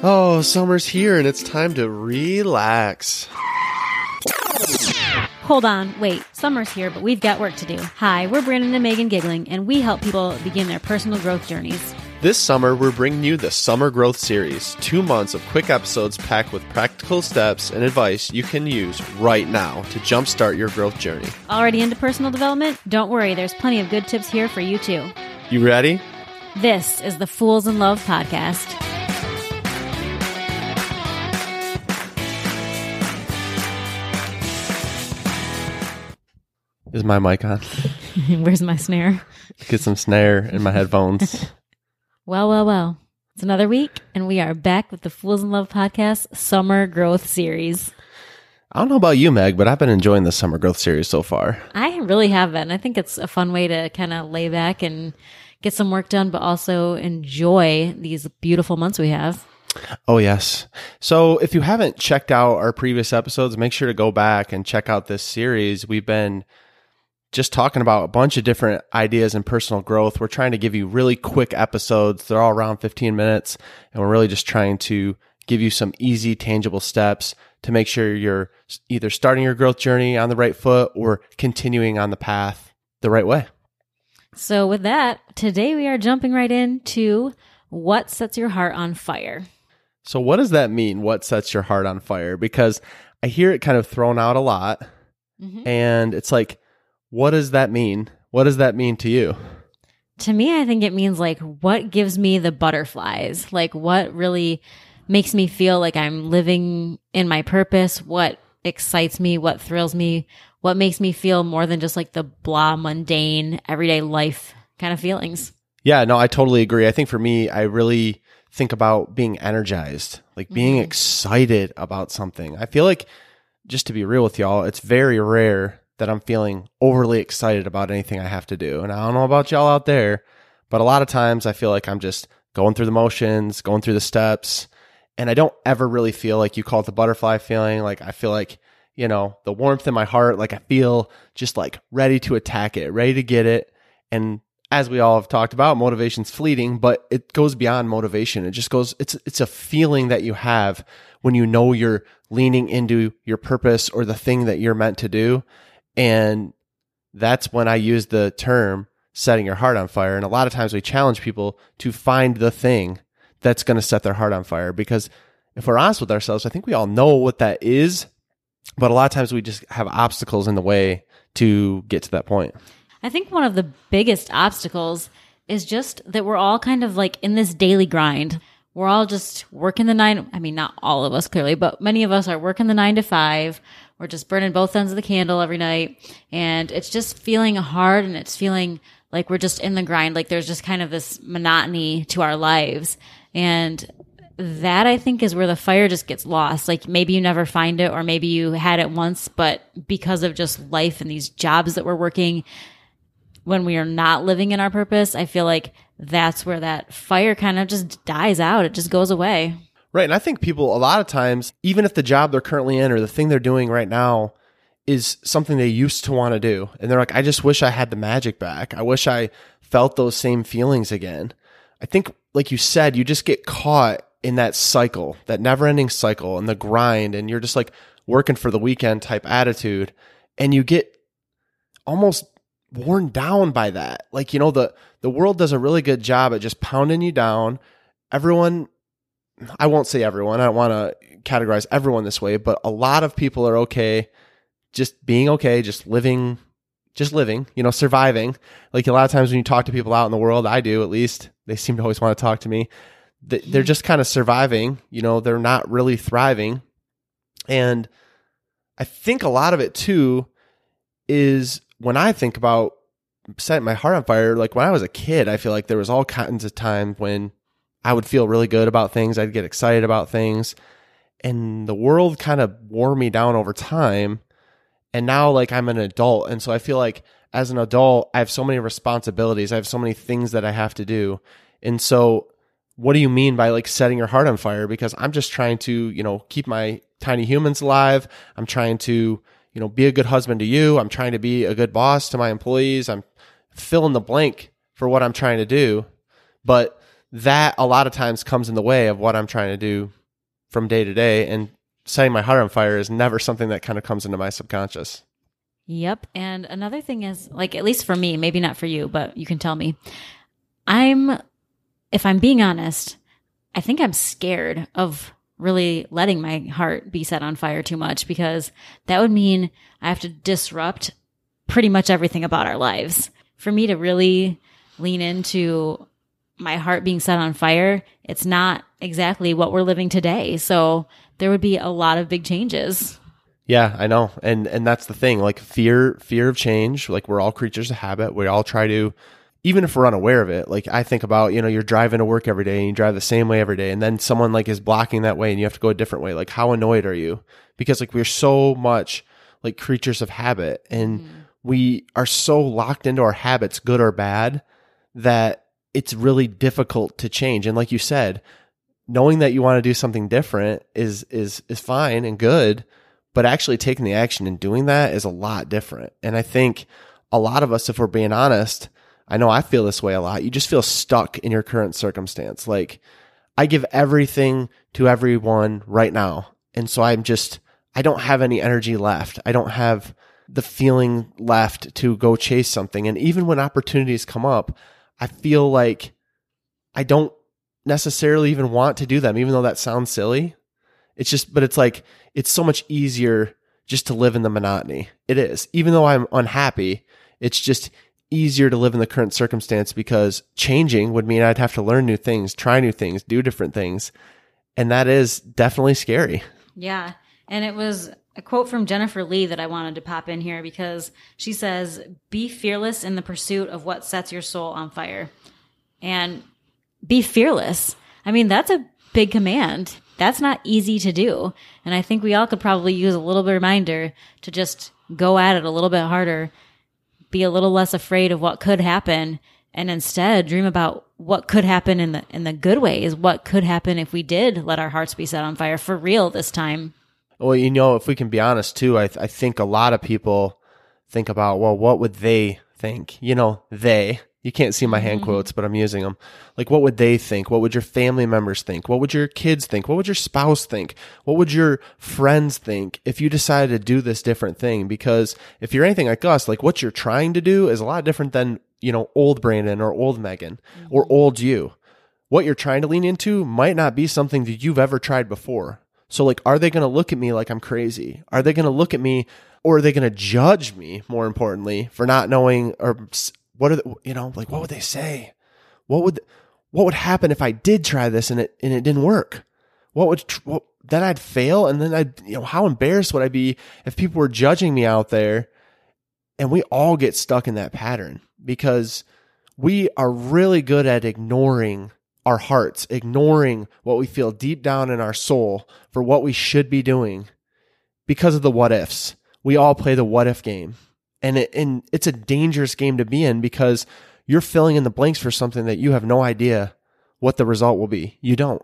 Oh, summer's here and it's time to relax. Hold on, wait. Summer's here, but we've got work to do. Hi, we're Brandon and Megan Giggling, and we help people begin their personal growth journeys. This summer, we're bringing you the Summer Growth Series two months of quick episodes packed with practical steps and advice you can use right now to jumpstart your growth journey. Already into personal development? Don't worry, there's plenty of good tips here for you too. You ready? This is the Fools in Love podcast. Is my mic on? Where's my snare? Get some snare in my headphones. Well, well, well. It's another week, and we are back with the Fools in Love podcast summer growth series. I don't know about you, Meg, but I've been enjoying the Summer Growth Series so far. I really have been. I think it's a fun way to kind of lay back and get some work done, but also enjoy these beautiful months we have. Oh, yes. So if you haven't checked out our previous episodes, make sure to go back and check out this series. We've been just talking about a bunch of different ideas in personal growth. We're trying to give you really quick episodes. They're all around 15 minutes, and we're really just trying to give you some easy, tangible steps to make sure you're either starting your growth journey on the right foot or continuing on the path the right way. So, with that, today we are jumping right into what sets your heart on fire. So, what does that mean? What sets your heart on fire? Because I hear it kind of thrown out a lot, Mhm. and it's like, what does that mean? What does that mean to you? To me, I think it means like what gives me the butterflies, like what really makes me feel like I'm living in my purpose, what excites me, what thrills me, what makes me feel more than just like the blah, mundane, everyday life kind of feelings. Yeah, no, I totally agree. I think for me, I really think about being energized, like being Mhm. excited about something. I feel like, just to be real with y'all, it's very rare that I'm feeling overly excited about anything I have to do. And I don't know about y'all out there, but a lot of times I feel like I'm just going through the motions, going through the steps, and I don't ever really feel like you call it the butterfly feeling. Like I feel like, you know, the warmth in my heart, like I feel just like ready to attack it, ready to get it. And as we all have talked about, motivation's fleeting, but it goes beyond motivation. It just goes, it's, it's a feeling that you have when you know you're leaning into your purpose or the thing that you're meant to do. And that's when I use the term setting your heart on fire. And a lot of times we challenge people to find the thing that's going to set their heart on fire. Because if we're honest with ourselves, I think we all know what that is. But a lot of times we just have obstacles in the way to get to that point. I think one of the biggest obstacles is just that we're all kind of like in this daily grind. We're all just working the nine. I mean, not all of us clearly, but many of us are working the nine to five. We're just burning both ends of the candle every night. And it's just feeling hard and it's feeling like we're just in the grind. Like there's just kind of this monotony to our lives. And that I think is where the fire just gets lost. Like maybe you never find it or maybe you had it once, but because of just life and these jobs that we're working, when we are not living in our purpose, I feel like that's where that fire kind of just dies out. It just goes away. Right. And I think people, a lot of times, even if the job they're currently in or the thing they're doing right now is something they used to want to do, and they're like, I just wish I had the magic back. I wish I felt those same feelings again. I think, like you said, you just get caught in that cycle, that never ending cycle and the grind, and you're just like working for the weekend type attitude, and you get almost worn down by that. Like, you know, the, the world does a really good job at just pounding you down. Everyone I won't say everyone. I don't want to categorize everyone this way, but a lot of people are okay just being okay, just living, just living, you know, surviving. Like a lot of times when you talk to people out in the world, I do at least, they seem to always want to talk to me. They- They're just kind of surviving, you know, they're not really thriving. And I think a lot of it too is when I think about setting my heart on fire, like when I was a kid, I feel like there was all kinds of times when I would feel really good about things. I'd get excited about things. And the world kind of wore me down over time. And now, like, I'm an adult. And so I feel like as an adult, I have so many responsibilities. I have so many things that I have to do. And so, what do you mean by like setting your heart on fire? Because I'm just trying to, you know, keep my tiny humans alive. I'm trying to, you know, be a good husband to you. I'm trying to be a good boss to my employees. I'm fill in the blank for what I'm trying to do. But that a lot of times comes in the way of what I'm trying to do from day to day. And setting my heart on fire is never something that kind of comes into my subconscious. Yep. And another thing is, like, at least for me, maybe not for you, but you can tell me. I'm, if I'm being honest, I think I'm scared of really letting my heart be set on fire too much because that would mean I have to disrupt pretty much everything about our lives. For me to really lean into my heart being set on fire, it's not exactly what we're living today. So there would be a lot of big changes. Yeah, I know. And and that's the thing. Like fear fear of change, like we're all creatures of habit. We all try to even if we're unaware of it, like I think about, you know, you're driving to work every day and you drive the same way every day and then someone like is blocking that way and you have to go a different way. Like how annoyed are you? Because like we're so much like creatures of habit and mm. we are so locked into our habits, good or bad, that it's really difficult to change. And like you said, knowing that you want to do something different is is is fine and good, but actually taking the action and doing that is a lot different. And I think a lot of us if we're being honest, I know I feel this way a lot. You just feel stuck in your current circumstance. Like I give everything to everyone right now. And so I'm just, I don't have any energy left. I don't have the feeling left to go chase something. And even when opportunities come up, I feel like I don't necessarily even want to do them, even though that sounds silly. It's just, but it's like, it's so much easier just to live in the monotony. It is. Even though I'm unhappy, it's just easier to live in the current circumstance because changing would mean I'd have to learn new things, try new things, do different things. And that is definitely scary. Yeah. And it was a quote from Jennifer Lee that I wanted to pop in here because she says, Be fearless in the pursuit of what sets your soul on fire. And be fearless. I mean, that's a big command. That's not easy to do. And I think we all could probably use a little reminder to just go at it a little bit harder be a little less afraid of what could happen and instead dream about what could happen in the in the good ways what could happen if we did let our hearts be set on fire for real this time well you know if we can be honest too i, th- I think a lot of people think about well what would they think you know they you can't see my hand mm-hmm. quotes, but I'm using them. Like, what would they think? What would your family members think? What would your kids think? What would your spouse think? What would your friends think if you decided to do this different thing? Because if you're anything like us, like what you're trying to do is a lot different than, you know, old Brandon or old Megan mm-hmm. or old you. What you're trying to lean into might not be something that you've ever tried before. So, like, are they going to look at me like I'm crazy? Are they going to look at me or are they going to judge me, more importantly, for not knowing or what are the, you know like what would they say? What would what would happen if I did try this and it and it didn't work? What would what, then I'd fail and then I'd you know how embarrassed would I be if people were judging me out there? And we all get stuck in that pattern because we are really good at ignoring our hearts, ignoring what we feel deep down in our soul for what we should be doing because of the what ifs. We all play the what if game and it, and it's a dangerous game to be in because you're filling in the blanks for something that you have no idea what the result will be. You don't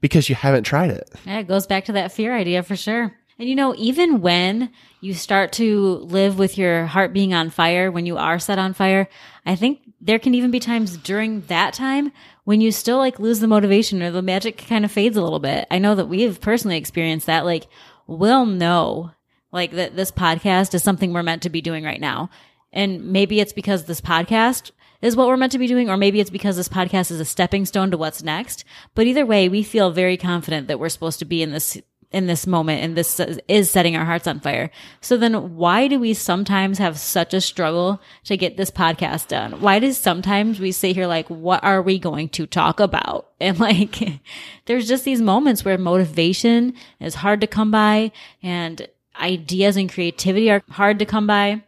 because you haven't tried it. Yeah, it goes back to that fear idea for sure. And you know, even when you start to live with your heart being on fire, when you are set on fire, I think there can even be times during that time when you still like lose the motivation or the magic kind of fades a little bit. I know that we've personally experienced that. Like, we'll know like that this podcast is something we're meant to be doing right now. And maybe it's because this podcast is what we're meant to be doing, or maybe it's because this podcast is a stepping stone to what's next. But either way, we feel very confident that we're supposed to be in this in this moment and this is setting our hearts on fire. So then why do we sometimes have such a struggle to get this podcast done? Why does sometimes we sit here like, what are we going to talk about? And like, there's just these moments where motivation is hard to come by and ideas and creativity are hard to come by.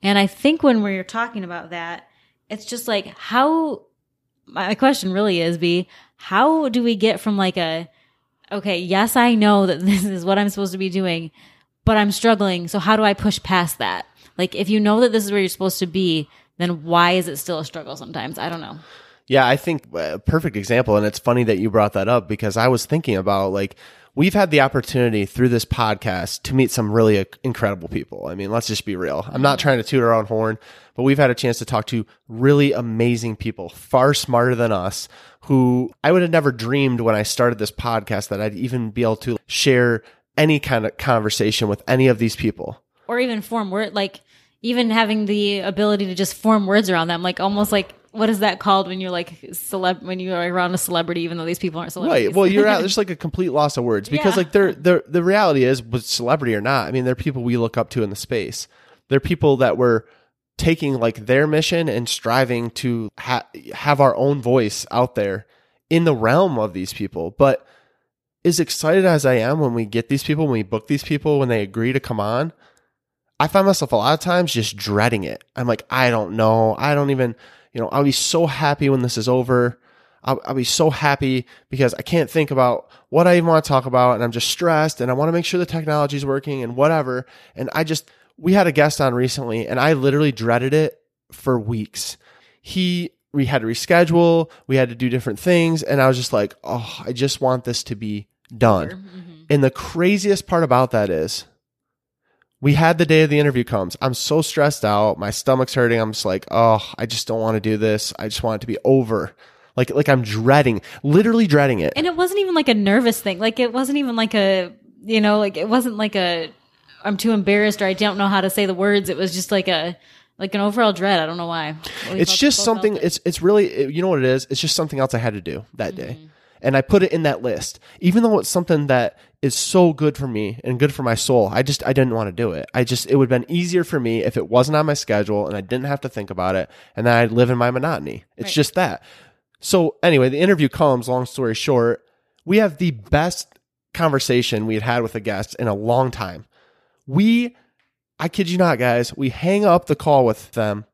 And I think when we're talking about that, it's just like how my question really is be how do we get from like a okay, yes, I know that this is what I'm supposed to be doing, but I'm struggling. So how do I push past that? Like if you know that this is where you're supposed to be, then why is it still a struggle sometimes? I don't know. Yeah, I think a perfect example. And it's funny that you brought that up because I was thinking about like, we've had the opportunity through this podcast to meet some really incredible people. I mean, let's just be real. I'm not trying to toot our own horn, but we've had a chance to talk to really amazing people, far smarter than us, who I would have never dreamed when I started this podcast that I'd even be able to share any kind of conversation with any of these people. Or even form word, like even having the ability to just form words around them, like almost like what is that called when you're like celeb when you are around a celebrity even though these people aren't celebrities? Right. Well you're out there's like a complete loss of words because yeah. like they're, they're the reality is with celebrity or not i mean they're people we look up to in the space. They're people that were taking like their mission and striving to ha- have our own voice out there in the realm of these people. But as excited as i am when we get these people when we book these people when they agree to come on i find myself a lot of times just dreading it. I'm like i don't know. I don't even you know, I'll be so happy when this is over. I'll, I'll, be so happy because I can't think about what I even want to talk about and I'm just stressed and I want to make sure the technology is working and whatever. And I just, we had a guest on recently and I literally dreaded it for weeks. He, we had to reschedule, we had to do different things. And I was just like, oh, I just want this to be done. Mm-hmm. And the craziest part about that is we had the day of the interview comes. I'm so stressed out. My stomach's hurting. I'm just like, oh, I just don't want to do this. I just want it to be over. Like, like I'm dreading, literally dreading it. And it wasn't even like a nervous thing. Like it wasn't even like a, you know, like it wasn't like a, I'm too embarrassed or I don't know how to say the words. It was just like a, like an overall dread. I don't know why. it's just something. It. It's it's really you know what it is. It's just something else I had to do that mm-hmm. day and I put it in that list, even though it's something that is so good for me and good for my soul. I just I didn't want to do it. I just it would have been easier for me if it wasn't on my schedule and I didn't have to think about it, and then I'd live in my monotony. It's right. just that. So anyway, the interview comes. Long story short, we have the best conversation we had had with a guest in a long time. We, I kid you not, guys, we hang up the call with them,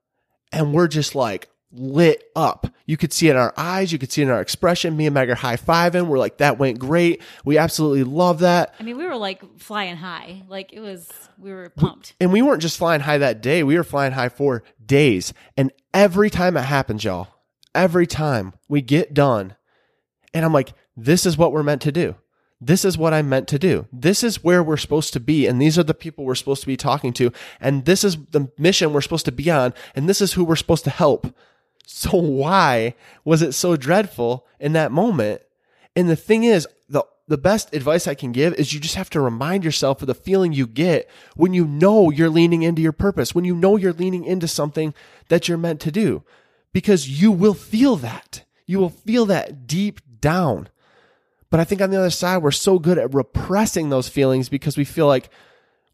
and we're just like, lit up. You could see it in our eyes. You could see it in our expression. Me and Meg are high fiving. We're like, that went great. We absolutely love that. I mean, we were like flying high. Like it was, we were pumped. And we weren't just flying high that day. We were flying high for days. And every time it happens, y'all, every time we get done, and I'm like, this is what we're meant to do. This is what I'm meant to do. This is where we're supposed to be. And these are the people we're supposed to be talking to. And this is the mission we're supposed to be on. And this is who we're supposed to help. So why was it so dreadful in that moment? And the thing is, the the best advice I can give is you just have to remind yourself of the feeling you get when you know you're leaning into your purpose, when you know you're leaning into something that you're meant to do. Because you will feel that. You will feel that deep down. But I think on the other side, we're so good at repressing those feelings because we feel like,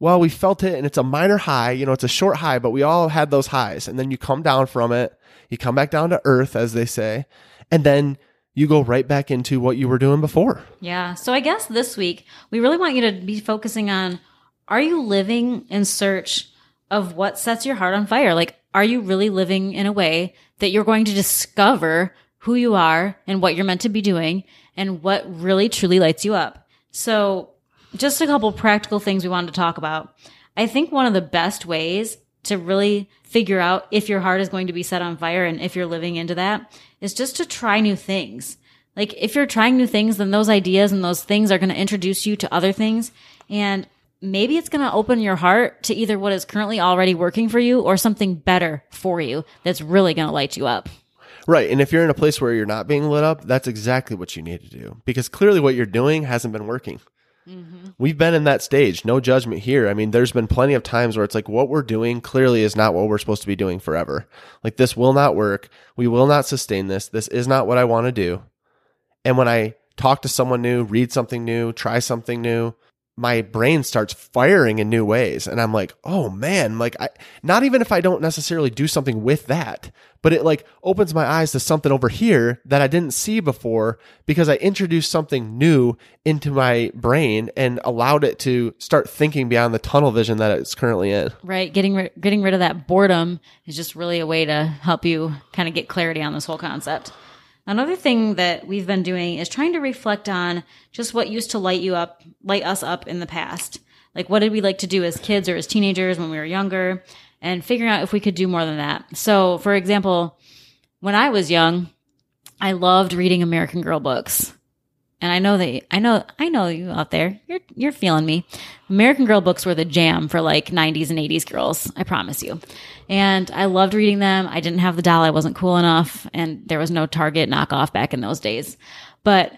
well, we felt it and it's a minor high, you know, it's a short high, but we all had those highs. And then you come down from it you come back down to earth, as they say, and then you go right back into what you were doing before. Yeah. So I guess this week, we really want you to be focusing on are you living in search of what sets your heart on fire? Like, are you really living in a way that you're going to discover who you are and what you're meant to be doing and what really truly lights you up? So, just a couple practical things we wanted to talk about. I think one of the best ways to really figure out if your heart is going to be set on fire and if you're living into that is just to try new things. Like if you're trying new things, then those ideas and those things are going to introduce you to other things. And maybe it's going to open your heart to either what is currently already working for you or something better for you that's really going to light you up. Right. And if you're in a place where you're not being lit up, that's exactly what you need to do because clearly what you're doing hasn't been working. Mm-hmm. We've been in that stage. No judgment here. I mean, there's been plenty of times where it's like what we're doing clearly is not what we're supposed to be doing forever. Like this will not work. We will not sustain this. This is not what I want to do. And when I talk to someone new, read something new, try something new, my brain starts firing in new ways. And i'm like oh man like i not even if i don't necessarily do something with that but it like opens my eyes to something over here that i didn't see before because i introduced something new into my brain and allowed it to start thinking beyond the tunnel vision that it's currently in. Right. Getting ri- getting rid of that boredom is just really a way to help you kind of get clarity on this whole concept Another thing that we've been doing is trying to reflect on just what used to light you up, light us up in the past. Like what did we like to do as kids or as teenagers when we were younger and figuring out if we could do more than that. So, for example, when I was young, I loved reading American Girl books. And I know that I know I know you out there. You're you're feeling me. American Girl books were the jam for like 90s and 80s girls. I promise you. And I loved reading them. I didn't have the doll. I wasn't cool enough, and there was no Target knockoff back in those days. But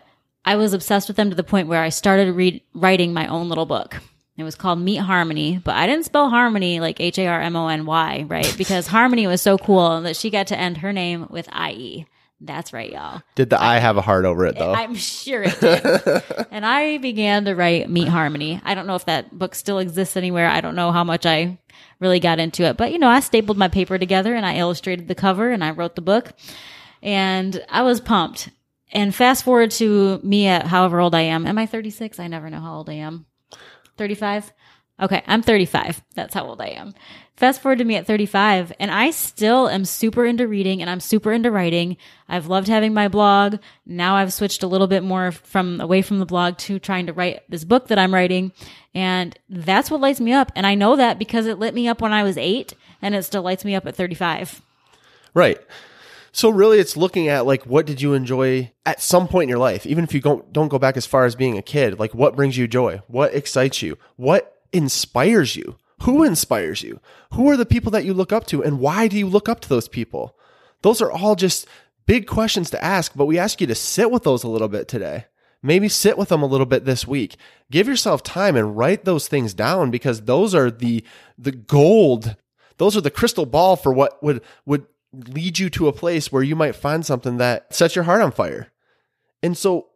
I was obsessed with them to the point where I started read, writing my own little book. It was called Meet Harmony, but I didn't spell harmony like H A R M O N Y, right? Because Harmony was so cool that she got to end her name with I E. That's right, y'all. Did the I have a heart over it though? I'm sure it did. and I began to write Meet Harmony. I don't know if that book still exists anywhere. I don't know how much I really got into it, but you know, I stapled my paper together and I illustrated the cover and I wrote the book. And I was pumped. And fast forward to me at however old I am. Am I 36? I never know how old I am. 35? Okay, I'm 35. That's how old I am. Fast forward to me at 35, and I still am super into reading and I'm super into writing. I've loved having my blog. Now I've switched a little bit more from away from the blog to trying to write this book that I'm writing. And that's what lights me up. And I know that because it lit me up when I was eight and it still lights me up at 35. Right. So really it's looking at like what did you enjoy at some point in your life, even if you don't don't go back as far as being a kid, like what brings you joy? What excites you? What inspires you? Who inspires you? Who are the people that you look up to and why do you look up to those people? Those are all just big questions to ask, but we ask you to sit with those a little bit today. Maybe sit with them a little bit this week. Give yourself time and write those things down because those are the the gold. Those are the crystal ball for what would would lead you to a place where you might find something that sets your heart on fire. And so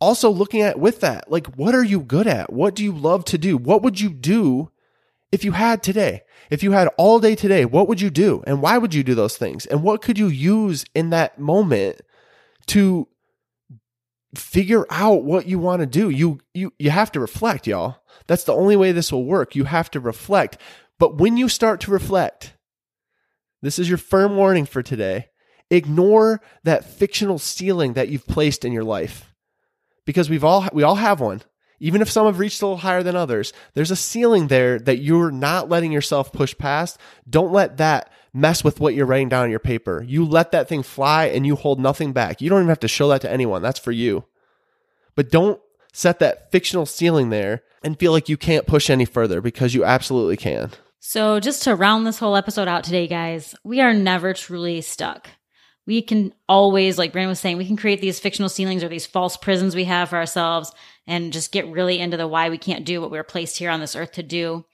also looking at with that, like what are you good at? What do you love to do? What would you do if you had today? If you had all day today, what would you do? And why would you do those things? And what could you use in that moment to figure out what you want to do? You you you have to reflect, y'all. That's the only way this will work. You have to reflect. But when you start to reflect, this is your firm warning for today. Ignore that fictional ceiling that you've placed in your life. Because we've all we all have one. Even if some have reached a little higher than others, there's a ceiling there that you're not letting yourself push past. Don't let that mess with what you're writing down on your paper. You let that thing fly and you hold nothing back. You don't even have to show that to anyone. That's for you. But don't set that fictional ceiling there and feel like you can't push any further because you absolutely can. So, just to round this whole episode out today, guys, we are never truly stuck. We can always, like Brandon was saying, we can create these fictional ceilings or these false prisons we have for ourselves and just get really into the why we can't do what we were placed here on this earth to do.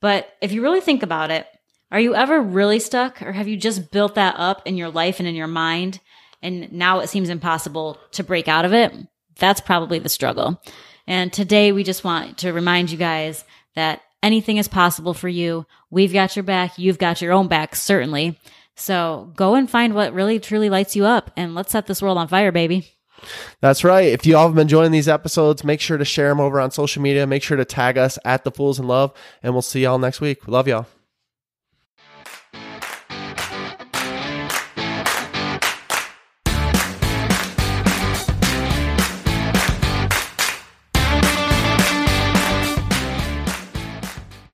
But if you really think about it, are you ever really stuck or have you just built that up in your life and in your mind and now it seems impossible to break out of it? That's probably the struggle. And today we just want to remind you guys that anything is possible for you. We've got your back. You've got your own back, certainly. So go and find what really truly lights you up and let's set this world on fire, baby. That's right. If you all have been enjoying these episodes, make sure to share them over on social media. Make sure to tag us at the Fools in Love, and we'll see y'all next week. Love y'all.